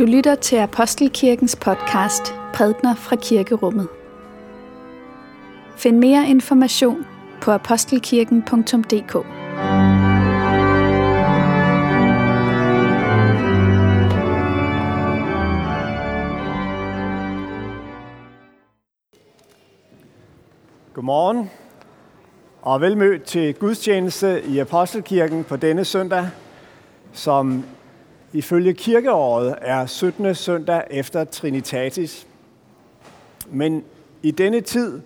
Du lytter til Apostelkirkens podcast Prædner fra Kirkerummet. Find mere information på apostelkirken.dk. Godmorgen og velmødt til gudstjeneste i Apostelkirken på denne søndag, som ifølge kirkeåret er 17. søndag efter Trinitatis. Men i denne tid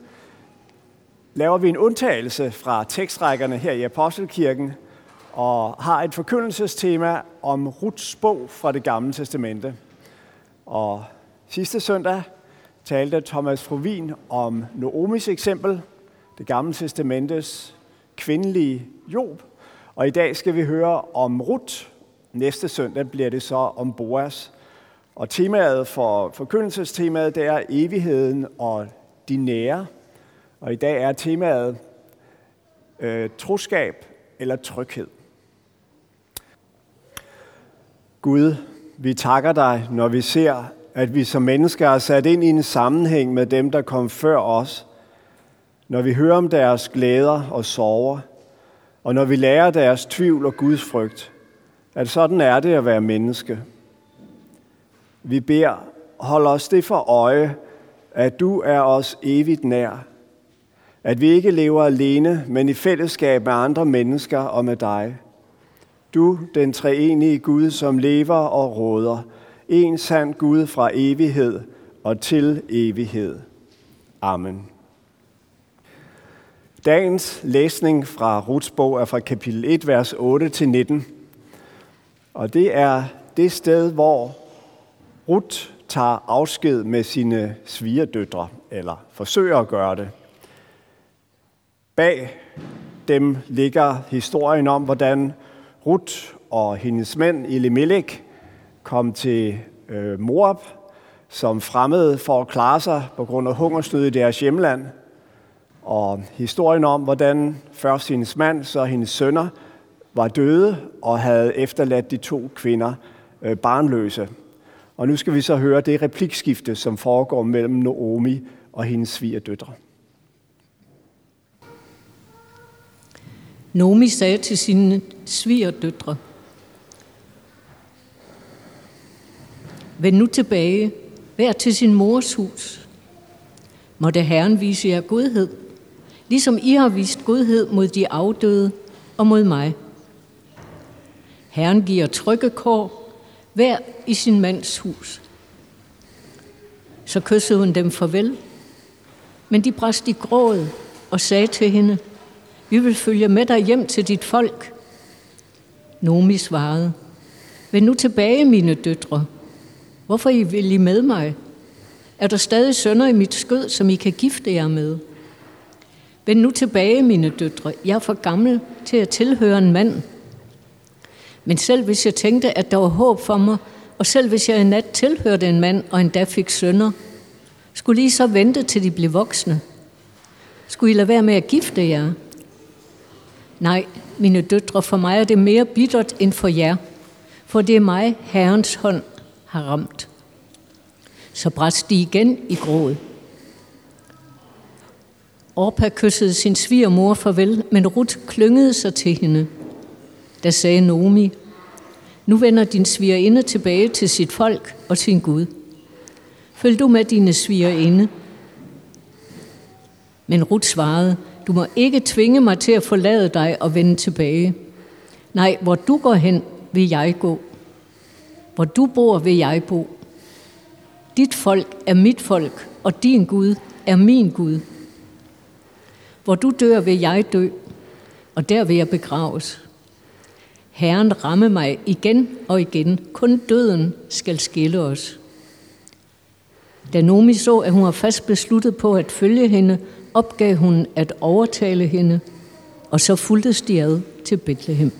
laver vi en undtagelse fra tekstrækkerne her i Apostelkirken og har et forkyndelsestema om Ruts bog fra det gamle testamente. Og sidste søndag talte Thomas Frovin om Noomis eksempel, det gamle testamentes kvindelige Job. Og i dag skal vi høre om Rut. Næste søndag bliver det så om Boas. Og temaet for forkyndelsestemaet, det er evigheden og de nære. Og i dag er temaet øh, troskab eller tryghed. Gud, vi takker dig, når vi ser, at vi som mennesker er sat ind i en sammenhæng med dem, der kom før os. Når vi hører om deres glæder og sorger, og når vi lærer deres tvivl og Guds frygt, at sådan er det at være menneske. Vi beder, hold os det for øje, at du er os evigt nær. At vi ikke lever alene, men i fællesskab med andre mennesker og med dig. Du, den treenige Gud, som lever og råder. En sand Gud fra evighed og til evighed. Amen. Dagens læsning fra Ruts bog er fra kapitel 1, vers 8-19. Og det er det sted, hvor Ruth tager afsked med sine svigerdøtre, eller forsøger at gøre det. Bag dem ligger historien om, hvordan Ruth og hendes mænd Elimelech kom til øh, Moab som fremmede for at klare sig på grund af hungersnød i deres hjemland. Og historien om, hvordan først hendes mand, så hendes sønner var døde og havde efterladt de to kvinder øh, barnløse. Og nu skal vi så høre det replikskifte, som foregår mellem Naomi og hendes svigerdøtre. Naomi sagde til sine svigerdøtre, Vend nu tilbage, hver til sin mors hus. Måtte Herren vise jer godhed, ligesom I har vist godhed mod de afdøde og mod mig. Herren giver trygge kår, hver i sin mands hus. Så kyssede hun dem farvel, men de brast i gråd og sagde til hende, vi vil følge med dig hjem til dit folk. Nomi svarede, Vend nu tilbage, mine døtre. Hvorfor I vil I med mig? Er der stadig sønner i mit skød, som I kan gifte jer med? Vend nu tilbage, mine døtre. Jeg er for gammel til at tilhøre en mand. Men selv hvis jeg tænkte, at der var håb for mig, og selv hvis jeg i nat tilhørte en mand og endda fik sønner, skulle I så vente til de blev voksne? Skulle I lade være med at gifte jer? Nej, mine døtre, for mig er det mere bittert end for jer, for det er mig, Herrens hånd har ramt. Så brændte de igen i gråd. Orpa kyssede sin svigermor farvel, men Ruth klyngede sig til hende. Da sagde Nomi, nu vender din svigerinde tilbage til sit folk og sin Gud. Følg du med dine svigerinde. Men Ruth svarede, du må ikke tvinge mig til at forlade dig og vende tilbage. Nej, hvor du går hen, vil jeg gå. Hvor du bor, vil jeg bo. Dit folk er mit folk, og din Gud er min Gud. Hvor du dør, vil jeg dø, og der vil jeg begraves. Herren ramme mig igen og igen. Kun døden skal skille os. Da Nomi så, at hun var fast besluttet på at følge hende, opgav hun at overtale hende, og så fulgtes de ad til Bethlehem.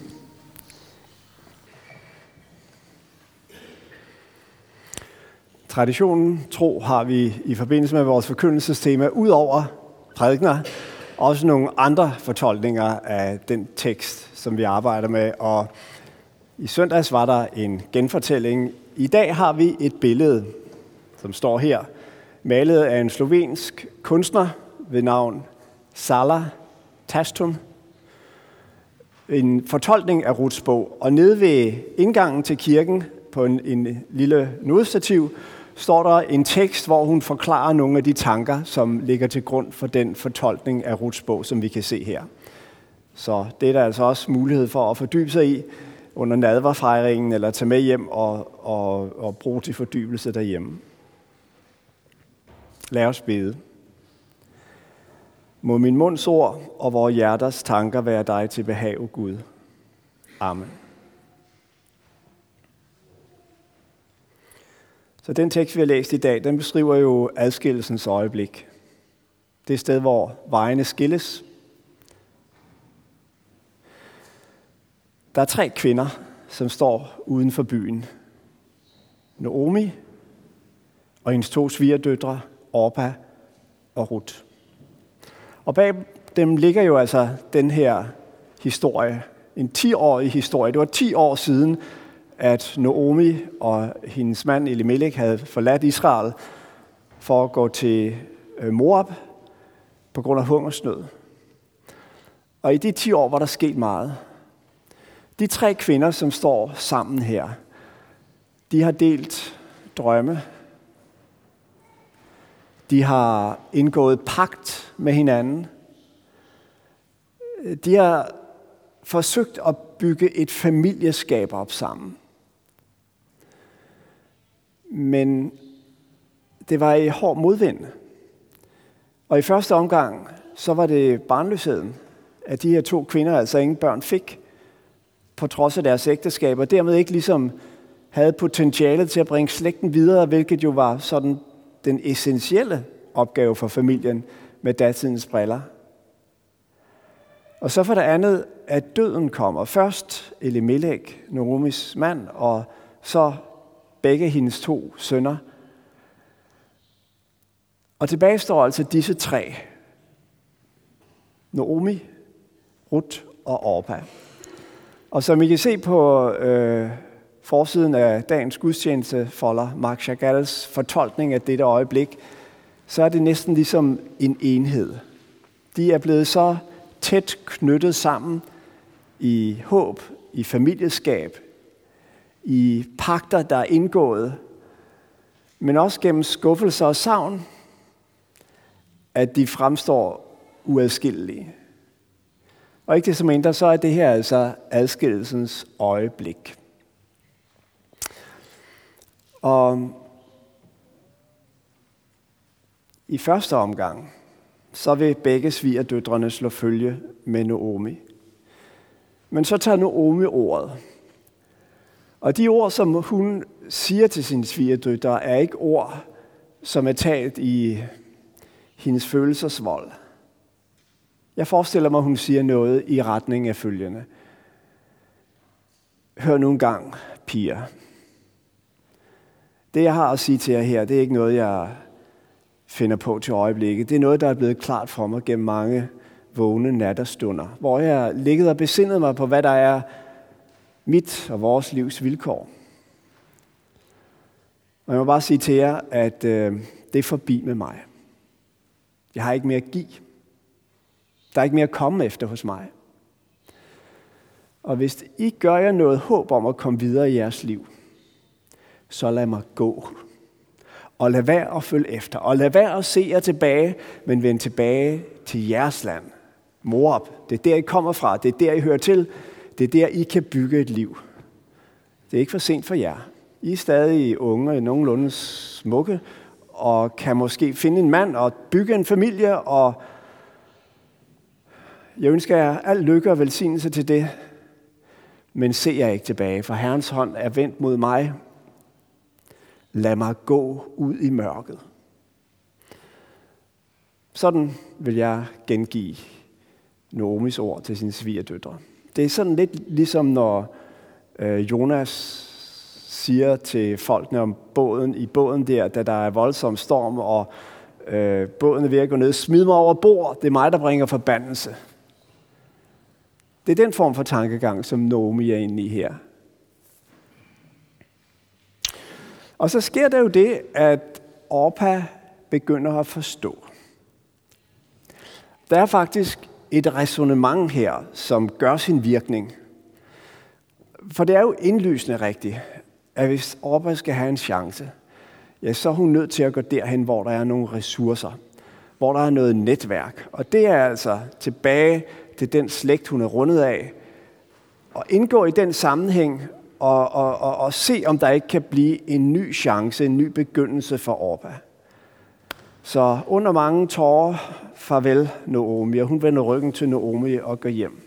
Traditionen tro har vi i forbindelse med vores forkyndelsestema, ud over prædikner, også nogle andre fortolkninger af den tekst, som vi arbejder med. Og i søndags var der en genfortælling i dag har vi et billede, som står her, malet af en slovensk kunstner ved navn Sala Tastum. En fortolkning af Ruths bog. Og nede ved indgangen til kirken på en, en lille nodestativ, står der en tekst, hvor hun forklarer nogle af de tanker, som ligger til grund for den fortolkning af Ruths bog, som vi kan se her. Så det er der altså også mulighed for at fordybe sig i under nadverfejringen, eller tage med hjem og, og, og bruge til fordybelse derhjemme. Lad os bede. Må min munds ord og vores hjerters tanker være dig til behag, Gud. Amen. Så den tekst, vi har læst i dag, den beskriver jo adskillelsens øjeblik. Det sted, hvor vejene skilles. Der er tre kvinder, som står uden for byen. Naomi og hendes to svigerdøtre, Orpa og Ruth. Og bag dem ligger jo altså den her historie, en 10-årig historie. Det var 10 år siden, at Naomi og hendes mand Elimelech havde forladt Israel for at gå til øh, Moab på grund af hungersnød. Og i de 10 år var der sket meget. De tre kvinder, som står sammen her, de har delt drømme. De har indgået pagt med hinanden. De har forsøgt at bygge et familieskab op sammen. Men det var i hård modvind. Og i første omgang, så var det barnløsheden, at de her to kvinder altså ingen børn fik, på trods af deres ægteskab, og dermed ikke ligesom havde potentialet til at bringe slægten videre, hvilket jo var sådan den essentielle opgave for familien med datidens briller. Og så for det andet, at døden kommer. Først Elimelech, Norumis mand, og så begge hendes to sønner. Og tilbage står altså disse tre. Naomi, Ruth og Orpa. Og som I kan se på øh, forsiden af dagens gudstjeneste folder Mark Chagalls fortolkning af dette øjeblik, så er det næsten ligesom en enhed. De er blevet så tæt knyttet sammen i håb, i familieskab, i pakter, der er indgået, men også gennem skuffelser og savn, at de fremstår uadskillelige. Og ikke det som mindre, så er det her altså adskillelsens øjeblik. Og i første omgang, så vil begge svigerdøtrene slå følge med Naomi. Men så tager Naomi ordet. Og de ord, som hun siger til sine svigerdøtre, er ikke ord, som er talt i hendes følelsesvold. Jeg forestiller mig, at hun siger noget i retning af følgende. Hør nu en gang, piger. Det, jeg har at sige til jer her, det er ikke noget, jeg finder på til øjeblikket. Det er noget, der er blevet klart for mig gennem mange vågne natterstunder, hvor jeg ligget og besindet mig på, hvad der er mit og vores livs vilkår. Og jeg må bare sige til jer, at øh, det er forbi med mig. Jeg har ikke mere at give. Der er ikke mere at komme efter hos mig. Og hvis I gør jer noget håb om at komme videre i jeres liv, så lad mig gå. Og lad være at følge efter. Og lad være at se jer tilbage, men vend tilbage til jeres land. Morop, Det er der, I kommer fra. Det er der, I hører til. Det er der, I kan bygge et liv. Det er ikke for sent for jer. I er stadig unge nogenlunde smukke, og kan måske finde en mand og bygge en familie og jeg ønsker jer al lykke og velsignelse til det, men se jer ikke tilbage, for Herrens hånd er vendt mod mig. Lad mig gå ud i mørket. Sådan vil jeg gengive Noomis ord til sine svigerdøtre. Det er sådan lidt ligesom når øh, Jonas siger til folkene om båden i båden der, da der er voldsom storm, og øh, båden er ved at gå ned. Smid mig over bord, det er mig, der bringer forbandelse. Det er den form for tankegang, som Naomi er inde i her. Og så sker der jo det, at Orpa begynder at forstå. Der er faktisk et resonemang her, som gør sin virkning. For det er jo indlysende rigtigt, at hvis Orpa skal have en chance, ja, så er hun nødt til at gå derhen, hvor der er nogle ressourcer, hvor der er noget netværk. Og det er altså tilbage til den slægt, hun er rundet af, og indgå i den sammenhæng og, og, og, og se, om der ikke kan blive en ny chance, en ny begyndelse for Orba. Så under mange tårer, farvel Naomi, og hun vender ryggen til Naomi og går hjem.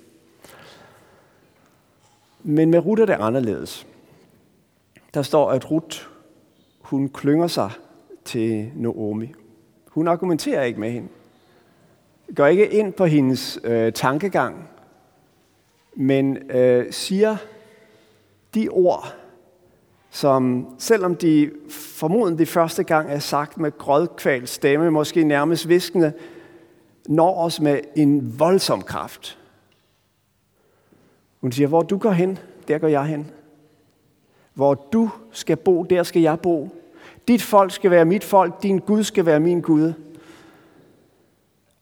Men med Ruth er det anderledes. Der står, at Ruth, hun klynger sig til Naomi. Hun argumenterer ikke med hende. Går ikke ind på hendes øh, tankegang, men øh, siger de ord, som selvom de formodentlig første gang er sagt med grødkval stemme, måske nærmest viskende, når os med en voldsom kraft. Hun siger, hvor du går hen, der går jeg hen. Hvor du skal bo, der skal jeg bo. Dit folk skal være mit folk, din Gud skal være min Gud.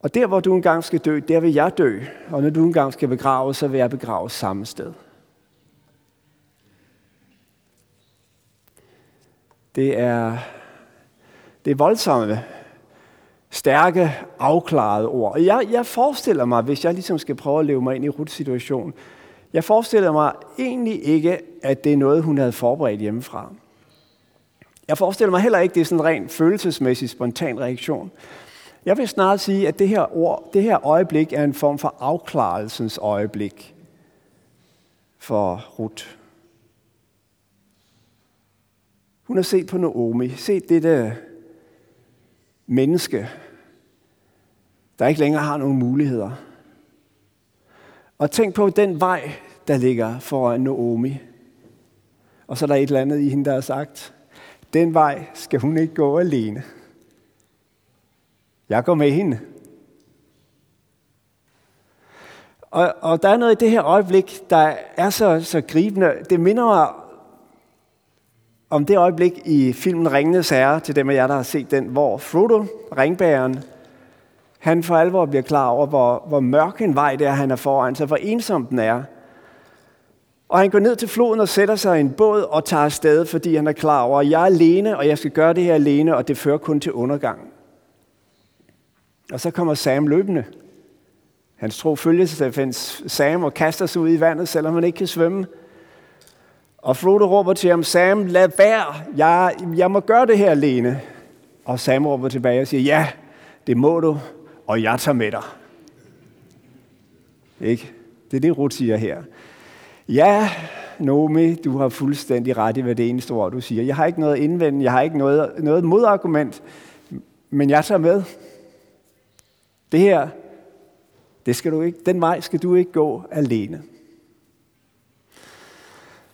Og der, hvor du engang skal dø, der vil jeg dø. Og når du engang skal begraves, så vil jeg begraves samme sted. Det er, det er voldsomme, stærke, afklarede ord. Jeg, jeg forestiller mig, hvis jeg ligesom skal prøve at leve mig ind i Ruths situation, jeg forestiller mig egentlig ikke, at det er noget, hun havde forberedt hjemmefra. Jeg forestiller mig heller ikke, at det er sådan en ren følelsesmæssig, spontan reaktion. Jeg vil snart sige, at det her, ord, det her øjeblik er en form for afklarelsens øjeblik for Ruth. Hun har set på Naomi, set dette menneske, der ikke længere har nogen muligheder. Og tænk på den vej, der ligger foran Naomi. Og så er der et eller andet i hende, der har sagt, den vej skal hun ikke gå alene. Jeg går med hende. Og, og der er noget i det her øjeblik, der er så, så gribende. Det minder mig om det øjeblik i filmen Ringenes Herre, til dem af jer, der har set den, hvor Frodo, ringbæren, han for alvor bliver klar over, hvor, hvor mørk en vej det er, han er foran sig, hvor ensom den er. Og han går ned til floden og sætter sig i en båd og tager afsted, fordi han er klar over, at jeg er alene, og jeg skal gøre det her alene, og det fører kun til undergang. Og så kommer Sam løbende. Hans tro følger Sam og kaster sig ud i vandet, selvom han ikke kan svømme. Og Frodo råber til ham, Sam, lad være, jeg, jeg må gøre det her alene. Og Sam råber tilbage og siger, ja, det må du, og jeg tager med dig. Ikke? Det er det, Ruth siger her. Ja, Nomi, du har fuldstændig ret i, hvad det eneste ord, du siger. Jeg har ikke noget indvendt, jeg har ikke noget, noget modargument, men jeg tager med. Det her, det skal du ikke, den vej skal du ikke gå alene.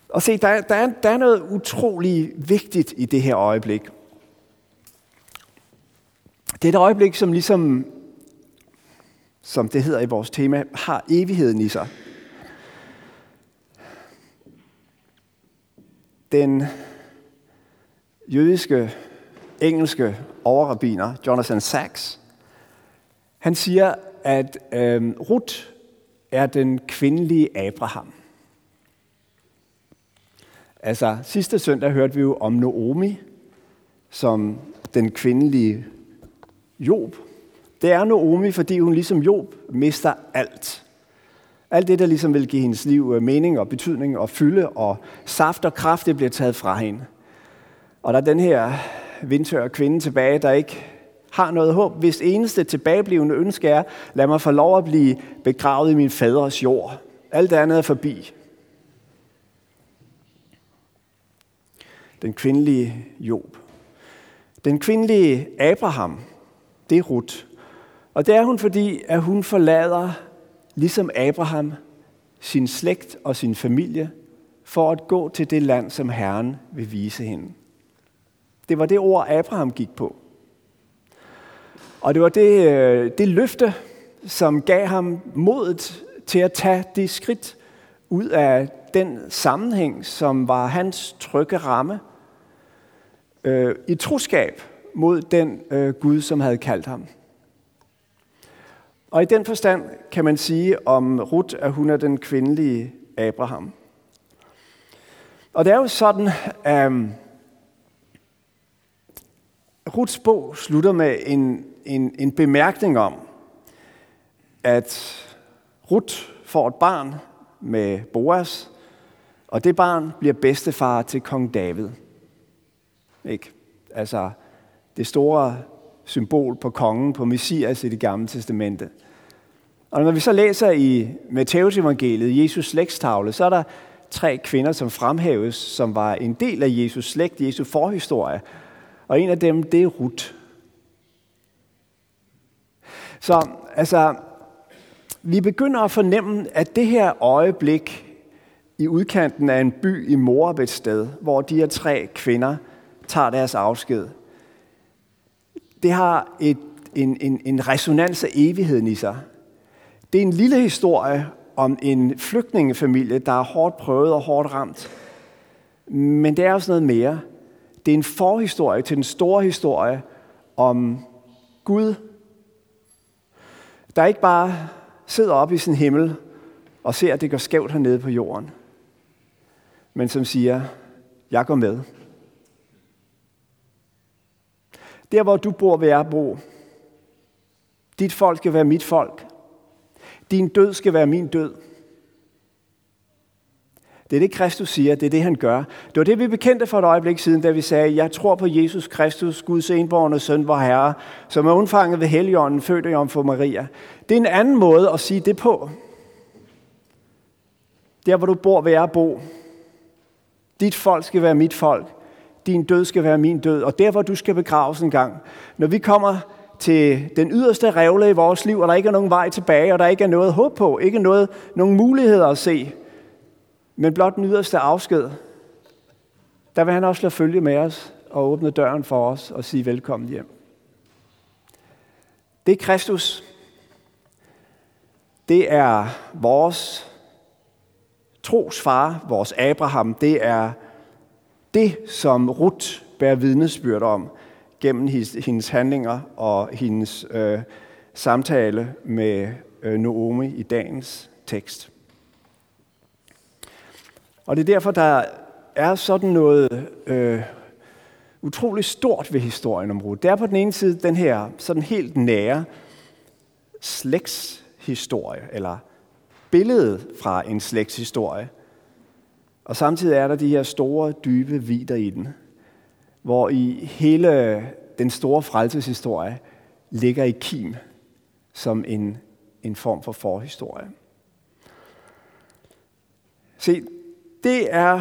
Og se, der, der, er, der er noget utrolig vigtigt i det her øjeblik. Det er et øjeblik, som ligesom, som det hedder i vores tema, har evigheden i sig. Den jødiske, engelske overrabiner, Jonathan Sachs, han siger, at øh, Ruth er den kvindelige Abraham. Altså, sidste søndag hørte vi jo om Naomi, som den kvindelige Job. Det er Naomi, fordi hun ligesom Job mister alt. Alt det, der ligesom vil give hendes liv øh, mening og betydning og fylde og saft og kraft, det bliver taget fra hende. Og der er den her vindtør kvinde tilbage, der ikke har noget håb, hvis eneste tilbageblivende ønske er, lad mig få lov at blive begravet i min faders jord. Alt andet er forbi. Den kvindelige Job. Den kvindelige Abraham, det er Ruth. Og det er hun, fordi at hun forlader, ligesom Abraham, sin slægt og sin familie, for at gå til det land, som Herren vil vise hende. Det var det ord, Abraham gik på. Og det var det, øh, det løfte, som gav ham modet til at tage det skridt ud af den sammenhæng, som var hans trygge ramme, øh, i troskab mod den øh, Gud, som havde kaldt ham. Og i den forstand kan man sige om Ruth, at hun er den kvindelige Abraham. Og det er jo sådan, at øh, Ruths bog slutter med en, en, en bemærkning om, at Ruth får et barn med Boas, og det barn bliver bedstefar til kong David. Ikke? Altså det store symbol på kongen, på Messias i det gamle testamente. Og når vi så læser i Matteus evangeliet, Jesus slægtstavle, så er der tre kvinder, som fremhæves, som var en del af Jesus slægt, Jesu forhistorie. Og en af dem, det er Ruth. Så altså, vi begynder at fornemme, at det her øjeblik i udkanten af en by i Moab et sted, hvor de her tre kvinder tager deres afsked, det har et, en, en, en resonans af evigheden i sig. Det er en lille historie om en flygtningefamilie, der er hårdt prøvet og hårdt ramt. Men det er også noget mere. Det er en forhistorie til den store historie om Gud, der ikke bare sidder op i sin himmel og ser, at det går skævt hernede på jorden, men som siger, jeg går med. Der, hvor du bor, vil jeg bo. Dit folk skal være mit folk. Din død skal være min død. Det er det, Kristus siger. Det er det, han gør. Det var det, vi bekendte for et øjeblik siden, da vi sagde, jeg tror på Jesus Kristus, Guds enborgne søn, vor Herre, som er undfanget ved Helligånden, født af Jomfru Maria. Det er en anden måde at sige det på. Der, hvor du bor, vil jeg bo. Dit folk skal være mit folk. Din død skal være min død. Og der, hvor du skal begraves en gang. Når vi kommer til den yderste revle i vores liv, og der ikke er nogen vej tilbage, og der ikke er noget håb på, ikke noget, nogen muligheder at se, men blot den yderste afsked, der vil han også lade følge med os og åbne døren for os og sige velkommen hjem. Det er Kristus. Det er vores trosfar, vores Abraham. Det er det, som Ruth bærer vidnesbyrd om gennem hendes handlinger og hendes øh, samtale med øh, Naomi i dagens tekst. Og det er derfor, der er sådan noget øh, utroligt stort ved historien om Ruth. Det er på den ene side den her sådan helt nære slægtshistorie, eller billedet fra en slægtshistorie. Og samtidig er der de her store, dybe vider i den, hvor i hele den store frelseshistorie ligger i kim som en, en form for forhistorie. Se, det er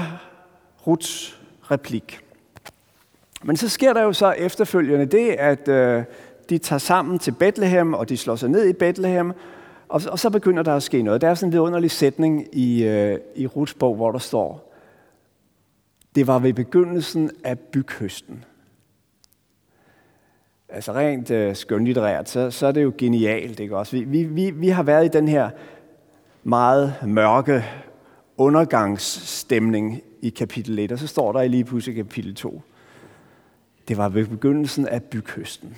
Ruts replik. Men så sker der jo så efterfølgende det, at øh, de tager sammen til Bethlehem, og de slår sig ned i Bethlehem, og, og så begynder der at ske noget. Der er sådan en vidunderlig sætning i, øh, i Ruts bog, hvor der står, det var ved begyndelsen af byghøsten. Altså rent øh, skønlitterært, så, så er det jo genialt. Ikke også? Vi, vi, vi, vi har været i den her meget mørke undergangsstemning i kapitel 1, og så står der lige pludselig kapitel 2. Det var ved begyndelsen af bykysten.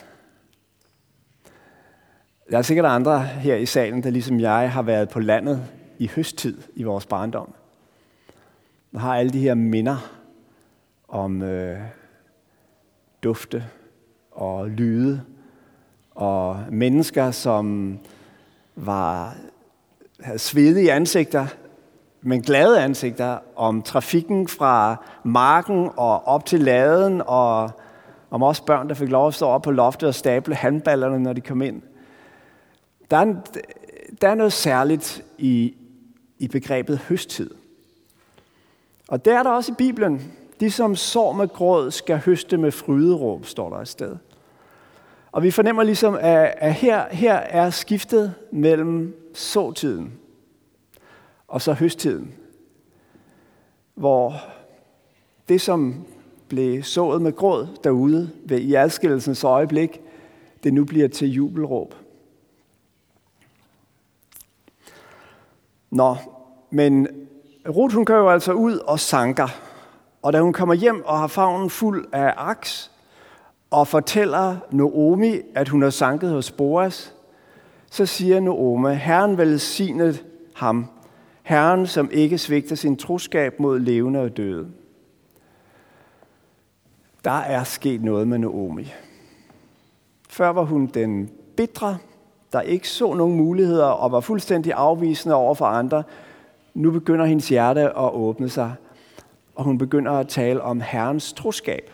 Der er sikkert andre her i salen, der ligesom jeg har været på landet i høsttid i vores barndom. Man har alle de her minder om øh, dufte og lyde og mennesker, som var, havde svedige ansigter, men glade ansigter om trafikken fra marken og op til laden, og om også børn, der fik lov at stå op på loftet og stable handballerne, når de kom ind. Der er, en, der er noget særligt i, i begrebet høsttid. Og der er der også i Bibelen. De, som sår med gråd, skal høste med fryderåb, står der et sted. Og vi fornemmer ligesom, at, at her, her er skiftet mellem såtiden og så høsttiden, hvor det, som blev sået med gråd derude ved i adskillelsens øjeblik, det nu bliver til jubelråb. Nå, men Ruth hun kører jo altså ud og sanker. Og da hun kommer hjem og har favnen fuld af aks, og fortæller Naomi, at hun har sanket hos Boas, så siger Naomi, Herren velsignet ham, Herren, som ikke svigter sin troskab mod levende og døde. Der er sket noget med Naomi. Før var hun den bitre, der ikke så nogen muligheder og var fuldstændig afvisende over for andre. Nu begynder hendes hjerte at åbne sig, og hun begynder at tale om Herrens troskab.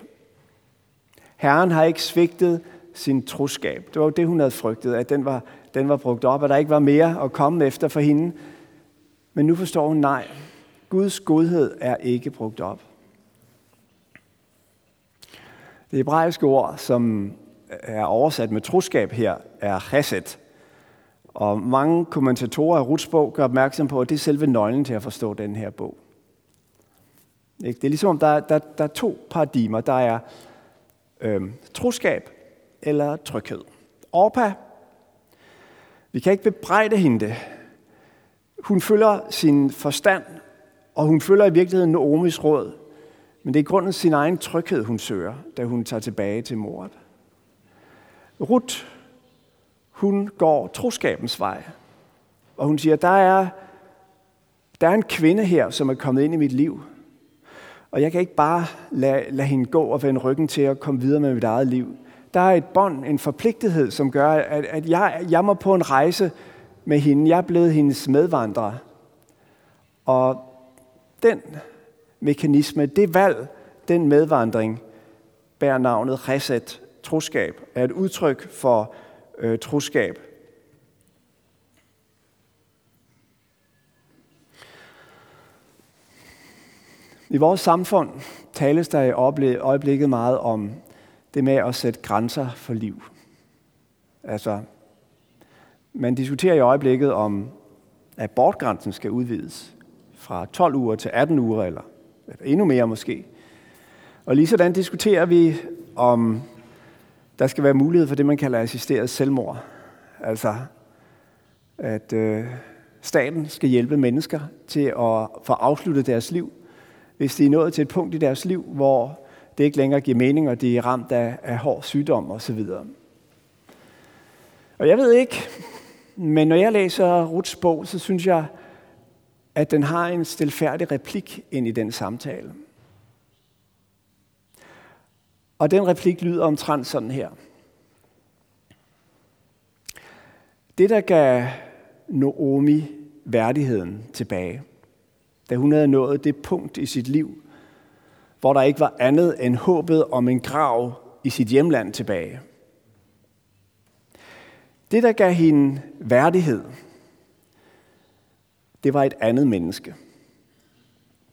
Herren har ikke svigtet sin troskab. Det var jo det, hun havde frygtet, at den var, den var brugt op, og der ikke var mere at komme efter for hende. Men nu forstår hun, nej, Guds godhed er ikke brugt op. Det hebraiske ord, som er oversat med troskab her, er chesed. Og mange kommentatorer af Ruts bog gør opmærksom på, at det er selve nøglen til at forstå den her bog. Det er ligesom, der, der, der er to paradigmer. Der er øh, troskab eller tryghed. Orpa, vi kan ikke bebrejde hende det. Hun følger sin forstand, og hun følger i virkeligheden Noomis råd. Men det er grunden sin egen tryghed, hun søger, da hun tager tilbage til mordet. Ruth, hun går troskabens vej. Og hun siger, der er, der er en kvinde her, som er kommet ind i mit liv. Og jeg kan ikke bare lade, lade hende gå og vende ryggen til at komme videre med mit eget liv. Der er et bånd, en forpligtethed, som gør, at, at jeg, jeg må på en rejse med hende. Jeg er blevet hendes medvandrer. Og den mekanisme, det valg, den medvandring, bærer navnet reset, troskab, er et udtryk for øh, troskab. I vores samfund tales der i øjeblikket meget om det med at sætte grænser for liv. Altså, man diskuterer i øjeblikket om, at abortgrænsen skal udvides fra 12 uger til 18 uger, eller, eller endnu mere måske. Og lige sådan diskuterer vi, om der skal være mulighed for det, man kalder assisteret selvmord. Altså, at øh, staten skal hjælpe mennesker til at få afsluttet deres liv, hvis de er nået til et punkt i deres liv, hvor det ikke længere giver mening, og de er ramt af, af hård sygdom osv. Og jeg ved ikke, men når jeg læser Ruts bog, så synes jeg, at den har en stilfærdig replik ind i den samtale. Og den replik lyder omtrent sådan her. Det, der gav Naomi værdigheden tilbage, da hun havde nået det punkt i sit liv, hvor der ikke var andet end håbet om en grav i sit hjemland tilbage. Det, der gav hende værdighed, det var et andet menneske.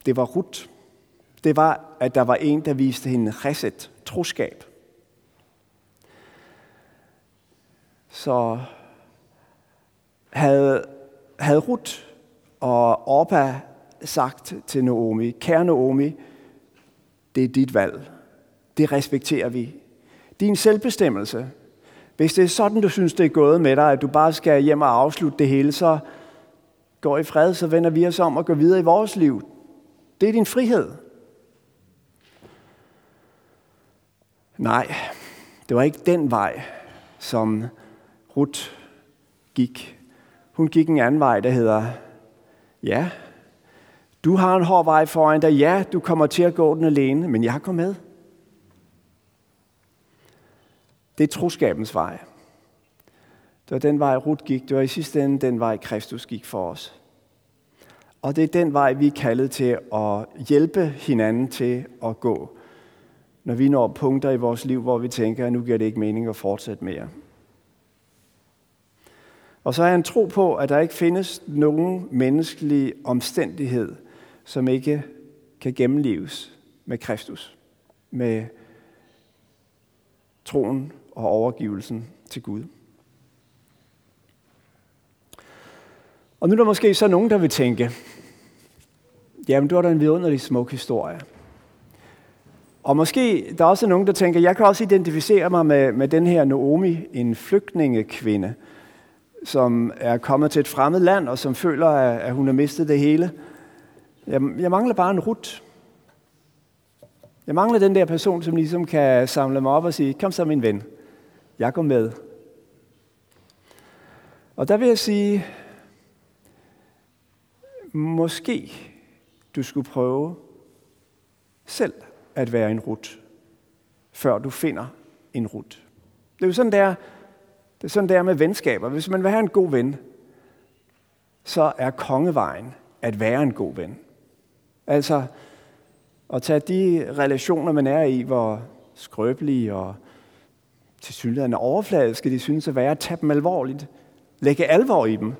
Det var Ruth. Det var, at der var en, der viste hende reset, troskab. Så havde, havde Ruth og Orpa sagt til Naomi, kære Naomi, det er dit valg. Det respekterer vi. Din selvbestemmelse. Hvis det er sådan, du synes, det er gået med dig, at du bare skal hjem og afslutte det hele, så går i fred, så vender vi os om og går videre i vores liv. Det er din frihed. Nej, det var ikke den vej, som Ruth gik. Hun gik en anden vej, der hedder, ja, du har en hård vej foran dig. Ja, du kommer til at gå den alene, men jeg går med. Det er troskabens vej. Det var den vej, Rut gik. Det var i sidste ende den vej, Kristus gik for os. Og det er den vej, vi er kaldet til at hjælpe hinanden til at gå, når vi når punkter i vores liv, hvor vi tænker, at nu giver det ikke mening at fortsætte mere. Og så har jeg en tro på, at der ikke findes nogen menneskelig omstændighed, som ikke kan gennemleves med Kristus, med troen og overgivelsen til Gud. Og nu er der måske så nogen, der vil tænke, jamen, du har da en vidunderlig smuk historie. Og måske der er også nogen, der tænker, jeg kan også identificere mig med, med den her Naomi, en flygtningekvinde, som er kommet til et fremmed land, og som føler, at hun har mistet det hele. Jeg, jeg mangler bare en rut. Jeg mangler den der person, som ligesom kan samle mig op og sige, kom så min ven, jeg går med. Og der vil jeg sige, måske du skulle prøve selv at være en rut, før du finder en rut. Det er jo sådan der, det er sådan der med venskaber. Hvis man vil have en god ven, så er kongevejen at være en god ven. Altså at tage de relationer, man er i, hvor skrøbelige og til synligheden overfladiske de synes at være, at tage dem alvorligt. Lægge alvor i dem.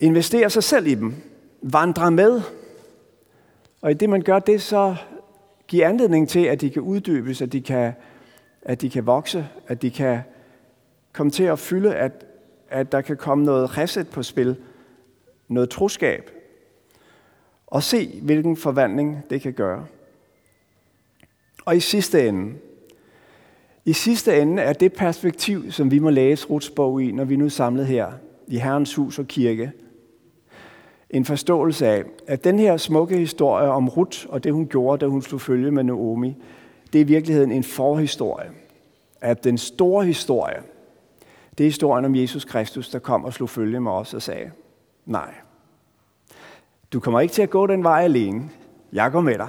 Investere sig selv i dem. Vandre med. Og i det, man gør det, så giver anledning til, at de kan uddybes, at de kan, at de kan vokse, at de kan komme til at fylde, at, at der kan komme noget reset på spil, noget troskab, og se, hvilken forvandling det kan gøre. Og i sidste ende, i sidste ende er det perspektiv, som vi må læse Ruts bog i, når vi nu er samlet her i Herrens hus og kirke, en forståelse af, at den her smukke historie om Rut og det, hun gjorde, da hun slog følge med Naomi, det er i virkeligheden en forhistorie. At den store historie, det er historien om Jesus Kristus, der kom og slog følge med os og sagde, nej, du kommer ikke til at gå den vej alene. Jeg går med dig.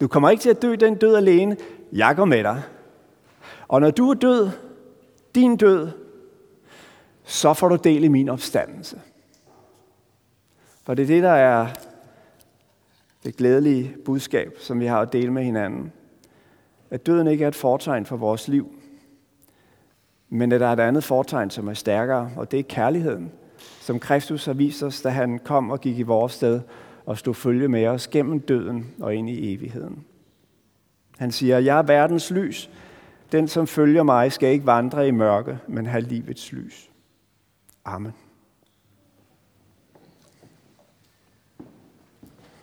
Du kommer ikke til at dø den død alene. Jeg går med dig. Og når du er død, din død, så får du del i min opstandelse. For det er det, der er det glædelige budskab, som vi har at dele med hinanden. At døden ikke er et fortegn for vores liv, men at der er et andet fortegn, som er stærkere, og det er kærligheden, som Kristus har vist os, da han kom og gik i vores sted og stod følge med os gennem døden og ind i evigheden. Han siger, jeg er verdens lys. Den, som følger mig, skal ikke vandre i mørke, men have livets lys. Amen.